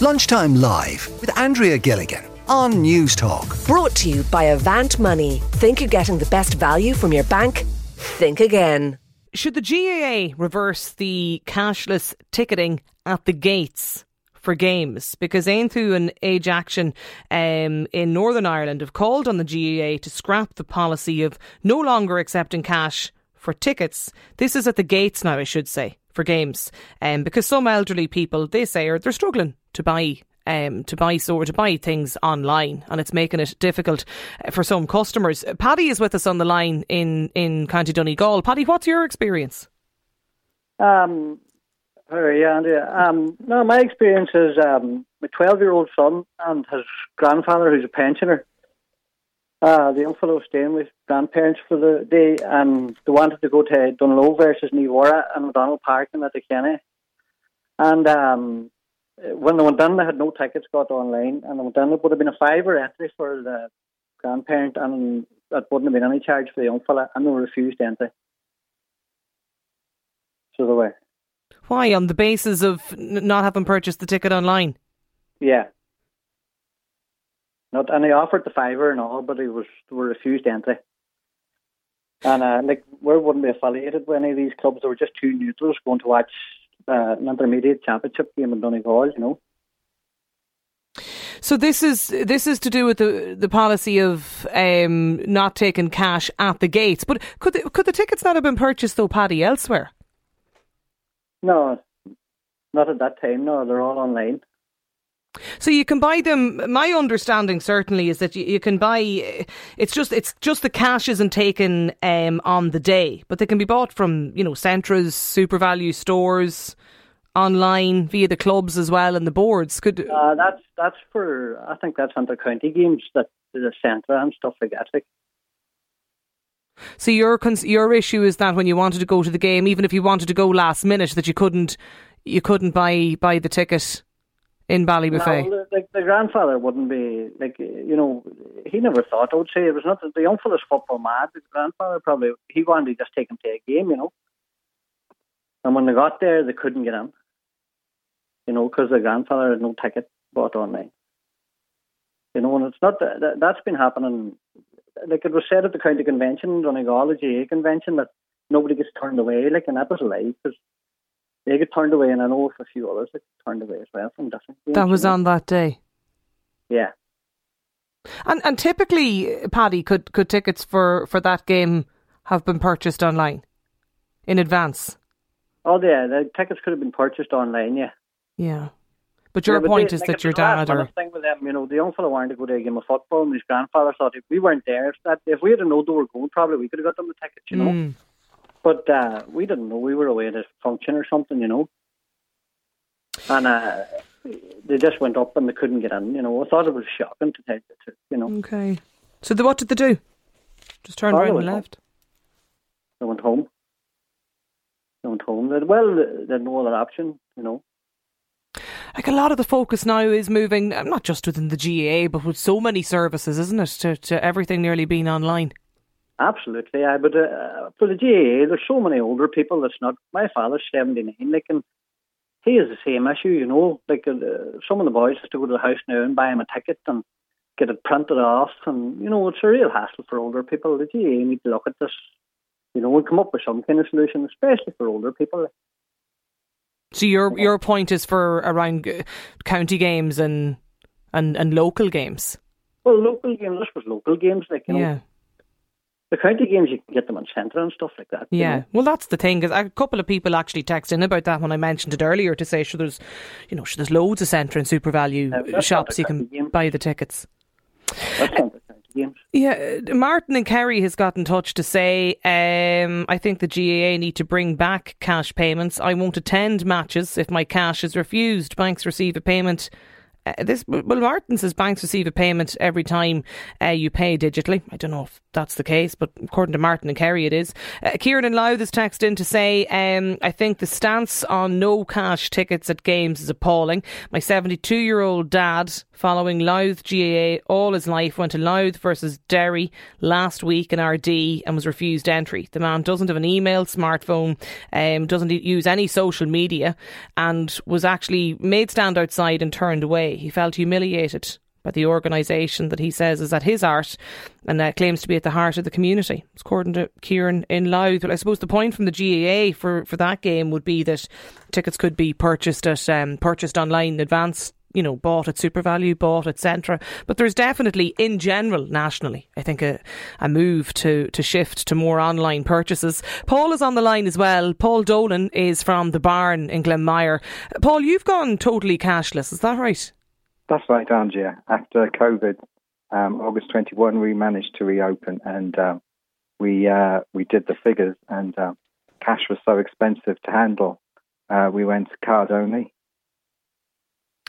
Lunchtime Live with Andrea Gilligan on Newstalk. Brought to you by Avant Money. Think you're getting the best value from your bank? Think again. Should the GAA reverse the cashless ticketing at the gates? for games because Aintu and Age Action um, in Northern Ireland have called on the GAA to scrap the policy of no longer accepting cash for tickets. This is at the gates now, I should say, for games, um, because some elderly people they say are they're struggling to buy um, to buy so or to buy things online, and it's making it difficult uh, for some customers. Paddy is with us on the line in in County Donegal. Paddy, what's your experience? Um, Sorry, yeah, Um, no, my experience is um, my 12 year old son and his grandfather, who's a pensioner. Uh, the young fellow staying with grandparents for the day, and they wanted to go to Dungloe versus Newara and McDonald Park in Letterkenny. And um, when they went down, they had no tickets got online, and they went down, it would have been a fiver entry for the grandparent, and that wouldn't have been any charge for the young fella, and they refused entry. So they were. Why? On the basis of n- not having purchased the ticket online? Yeah. Not, and they offered the fiver and all, but it was were refused entry. And uh, like we wouldn't be affiliated with any of these clubs. They were just two neutrals going to watch uh, an intermediate championship game in Donegal. You know. So this is this is to do with the the policy of um, not taking cash at the gates. But could the, could the tickets not have been purchased though, Paddy, elsewhere? No, not at that time. No, they're all online. So you can buy them. My understanding certainly is that you, you can buy. It's just it's just the cash isn't taken um, on the day, but they can be bought from you know Centras, SuperValu stores, online via the clubs as well and the boards. Could uh, that's that's for I think that's under county games that the Centra and stuff like that. Like. So your your issue is that when you wanted to go to the game, even if you wanted to go last minute, that you couldn't you couldn't buy buy the ticket in Ballybofey. No, like the grandfather wouldn't be like you know he never thought. I would say it was not the young fella's football mad. The grandfather probably he wanted to just take him to a game, you know. And when they got there, they couldn't get in, you know, because the grandfather had no ticket bought online. You know, and it's not that that's been happening like it was said at the county convention, Donegal, the GAA convention, that nobody gets turned away. Like, and that was a lie because they get turned away, and I know a few others that get turned away as well from different. Games, that was on that day. Yeah. And and typically, Paddy, could could tickets for for that game have been purchased online in advance? Oh yeah, the tickets could have been purchased online. Yeah. Yeah. But your yeah, but point they, is like that your dad or thing with them, you know, the young fellow wanted to go to a game of football, and his grandfather thought if we weren't there, if that if we had known they were going, probably we could have got them the tickets, you know. Mm. But uh, we didn't know we were away at a function or something, you know. And uh, they just went up and they couldn't get in. You know, I thought it was shocking to take it, you know. Okay. So the, what did they do? Just turned around and left. Home. They went home. They went home. Well, they had no other option, you know like a lot of the focus now is moving, not just within the GAA, but with so many services, isn't it, to, to everything nearly being online? Absolutely, yeah. But uh, for the GAA, there's so many older people that's not. My father's 79, like, and he has the same issue, you know. Like, uh, some of the boys have to go to the house now and buy him a ticket and get it printed off, and, you know, it's a real hassle for older people. The GAA need to look at this, you know, and come up with some kind of solution, especially for older people. So your your point is for around county games and and and local games. Well, local games. This was local games, like you know. The county games, you can get them on Centra and stuff like that. Yeah, know? well, that's the thing. Because a couple of people actually texted in about that when I mentioned it earlier to say, sure, there's, you know, sure, there's loads of Centra and SuperValu uh, shops you can game. buy the tickets. Games. Yeah, Martin and Kerry has got in touch to say, um, I think the GAA need to bring back cash payments. I won't attend matches if my cash is refused. Banks receive a payment Uh, this well, Martin says banks receive a payment every time uh, you pay digitally. I don't know if that's the case, but according to Martin and Kerry, it is. Uh, Kieran and Louth has texted in to say, um, I think the stance on no cash tickets at games is appalling. My 72 year old dad, following Louth GAA all his life, went to Louth versus Derry last week in Ardee and was refused entry. The man doesn't have an email, smartphone, um, doesn't use any social media, and was actually made stand outside and turned away. He felt humiliated by the organisation that he says is at his heart and uh, claims to be at the heart of the community. It's according to Kieran in Louth. But I suppose the point from the GAA for, for that game would be that tickets could be purchased at um, purchased online in advance you know, bought at SuperValu, bought at Centra. But there's definitely, in general, nationally, I think a, a move to, to shift to more online purchases. Paul is on the line as well. Paul Dolan is from the Barn in Glanmire. Paul, you've gone totally cashless, is that right? That's right, Andrea. After COVID, um, August 21, we managed to reopen and uh, we uh, we did the figures, and uh, cash was so expensive to handle. Uh, we went card only.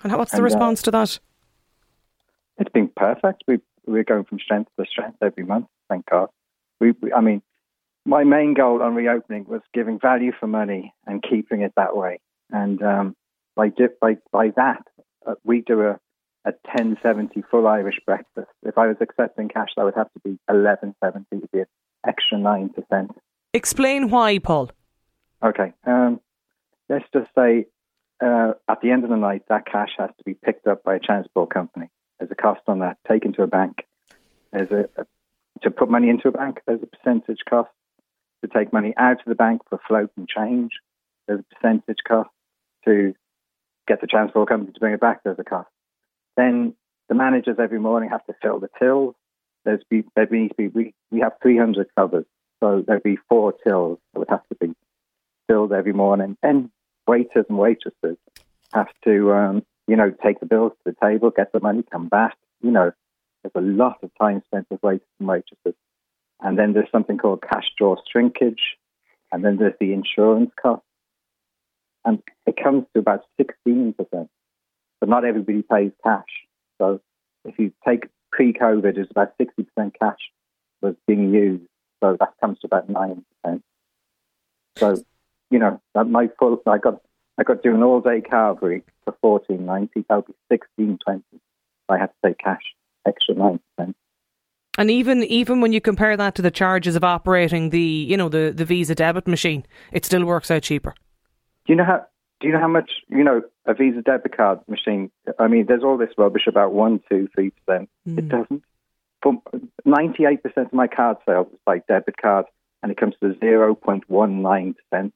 And what's the and, uh, response to that? It's been perfect. We we're going from strength to strength every month. Thank God. We, we I mean, my main goal on reopening was giving value for money and keeping it that way. And um, by, by by that, uh, we do a a 1070 full Irish breakfast. If I was accepting cash, that would have to be 1170 to be an extra 9%. Explain why, Paul. Okay. Um, let's just say uh, at the end of the night, that cash has to be picked up by a transport company. There's a cost on that, taken to a bank. There's a, a to put money into a bank, there's a percentage cost. To take money out of the bank for float and change, there's a percentage cost. To get the transport company to bring it back, there's a cost. Then the managers every morning have to fill the tills. There's be, there needs to be we, we have 300 covers, so there'd be four tills that would have to be filled every morning. And waiters and waitresses have to, um, you know, take the bills to the table, get the money, come back. You know, there's a lot of time spent with waiters and waitresses. And then there's something called cash drawer shrinkage, and then there's the insurance cost, and it comes to about 16 percent but not everybody pays cash. So if you take pre-COVID, it's about 60% cash was being used. So that comes to about 9%. So, you know, that my full, I got, I got to do an all-day Carvery for 14.90. That would be 16.20. I had to pay cash, extra 9%. And even even when you compare that to the charges of operating the you know the, the Visa debit machine, it still works out cheaper. Do you know how do you know how much you know a Visa debit card machine? I mean, there's all this rubbish about one, two, three percent. Mm. It doesn't. Ninety-eight percent of my card sales is by debit card, and it comes to zero point one nine percent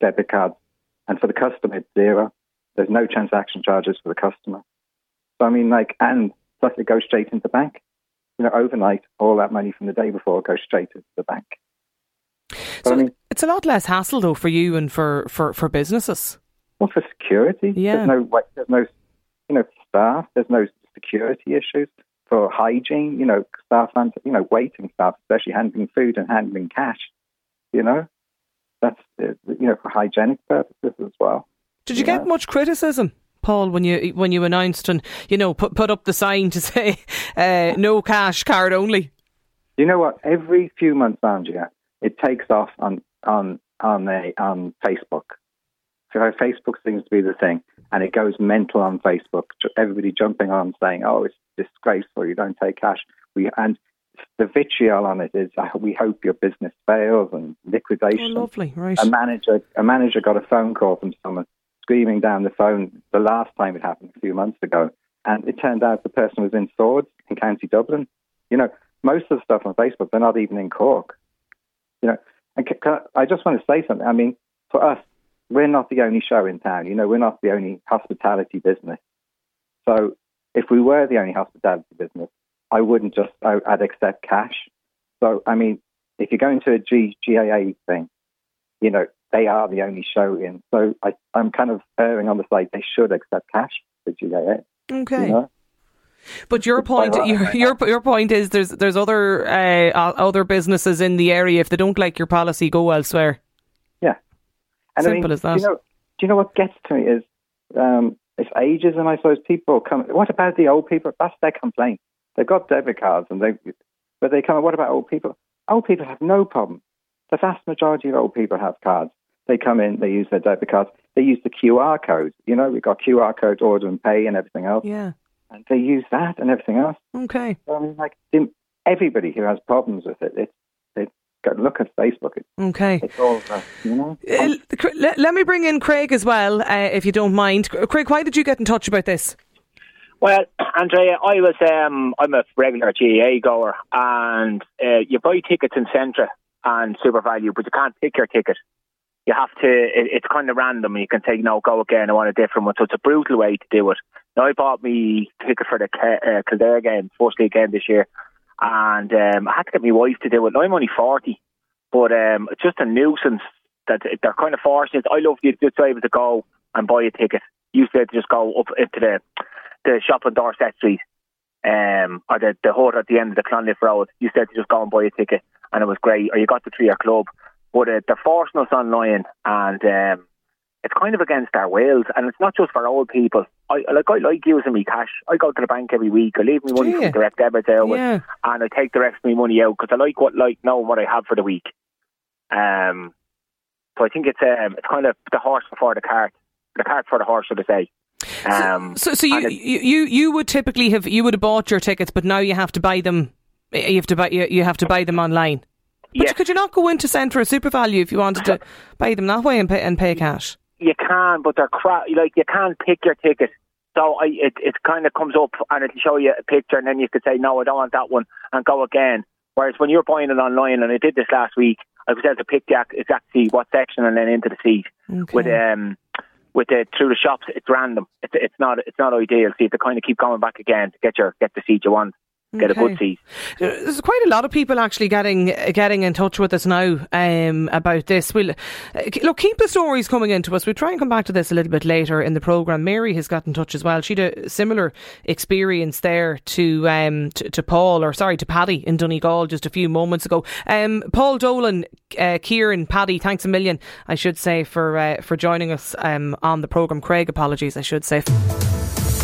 debit cards. and for the customer, it's zero. There's no transaction charges for the customer. So I mean, like, and plus it goes straight into the bank. You know, overnight, all that money from the day before goes straight into the bank. So I mean, it's a lot less hassle though for you and for, for, for businesses. Well, for security, yeah. There's no there's no you know staff. There's no security issues for hygiene. You know, staff and you know waiting staff, especially handling food and handling cash. You know, that's uh, you know for hygienic purposes as well. Did you, get much criticism? Paul, when you when you announced and you know put put up the sign to say uh, no cash card only. You know what? Every few months, Andrea, it takes off on on on a, on Facebook. So Facebook seems to be the thing, and it goes mental on Facebook. Everybody jumping on saying, "Oh, it's disgraceful! You don't take cash." We and the vitriol on it is, uh, "We hope your business fails and liquidation." Oh, lovely, right? A manager, a manager got a phone call from someone screaming down the phone the last time it happened a few months ago, and it turned out the person was in Swords in County Dublin. You know, most of the stuff on Facebook, they're not even in Cork. You know, and I just want to say something. I mean, for us, we're not the only show in town. You know, we're not the only hospitality business. So if we were the only hospitality business, I wouldn't just, I, would accept cash. So, I mean, if you're going to a G, GAA thing, you know, they are the only show in. So I, I'm kind of erring on the side they should accept cash for GAA. Okay. You know? But your point, your, your your point is there's there's other uh, other businesses in the area. If they don't like your policy, go elsewhere. Yeah, and simple I mean, as that. Do you know, do you know what gets to me is um, it's ages, and I suppose people come. What about the old people? That's their complaint. They've got debit cards, and they, but they come. What about old people? Old people have no problem. The vast majority of old people have cards. They come in, they use their debit cards. They use the QR code. You know, we've got QR code, order and pay, and everything else. Yeah. And they use that and everything else. Okay. So, I mean, like everybody who has problems with it, it's look at Facebook. Okay. It's all, uh, you know. Uh, let, let, me bring in Craig as well, uh, if you don't mind. Craig, why did you get in touch about this? Well, Andrea, I was um, I'm a regular GAA goer, and uh, you buy tickets in Centra and SuperValu, but you can't pick your ticket. You have to. It, it's kind of random. You can say, no, go again. I want a different one. So it's a brutal way to do it. Now I bought me ticket for the uh, Kildare game, first league game this year, and um, I had to get my wife to do it. Now I'm only forty, but um, it's just a nuisance that they're kind of forcing. I love you just able to go and buy a ticket. You said to just go up into the the shop on Dorset Street, um, or the the hut at the end of the Clonliffe Road. You said to just go and buy a ticket, and it was great. Or you got the three year club, but uh, they're forcing us online, and um, it's kind of against our wills. And it's not just for old people. I like I like using my cash. I go to the bank every week. I leave my money from direct debit there, yeah. and I take the rest of my money out because I like what like knowing what I have for the week. Um, so I think it's um, it's kind of the horse before the cart, the cart for the horse, should I say? Um, so, so, so you, you you would typically have you would have bought your tickets, but now you have to buy them. You have to buy you, you have to buy them online. But yes. could you not go into Centra or SuperValu if you wanted to buy them that way and pay and pay cash? You can, but they're crap. Like you can't pick your ticket. So I, it it kind of comes up and it'll show you a picture, and then you could say no, I don't want that one, and go again. Whereas when you're buying it online, and I did this last week, I was able to pick the exact seat, what section, and then into the seat okay. with um with the through the shops, it's random. It's it's not it's not ideal. So you have to kind of keep going back again to get your get the seed you want get okay. a good seat. There's quite a lot of people actually getting getting in touch with us now um, about this. We'll uh, look keep the stories coming into us. We'll try and come back to this a little bit later in the program. Mary has got in touch as well. She had a similar experience there to um, to, to, Paul or sorry to Paddy in Donegal just a few moments ago. Um, Paul Dolan, uh, Kieran, Paddy, thanks a million. I should say for uh, for joining us um, on the program. Craig, apologies. I should say.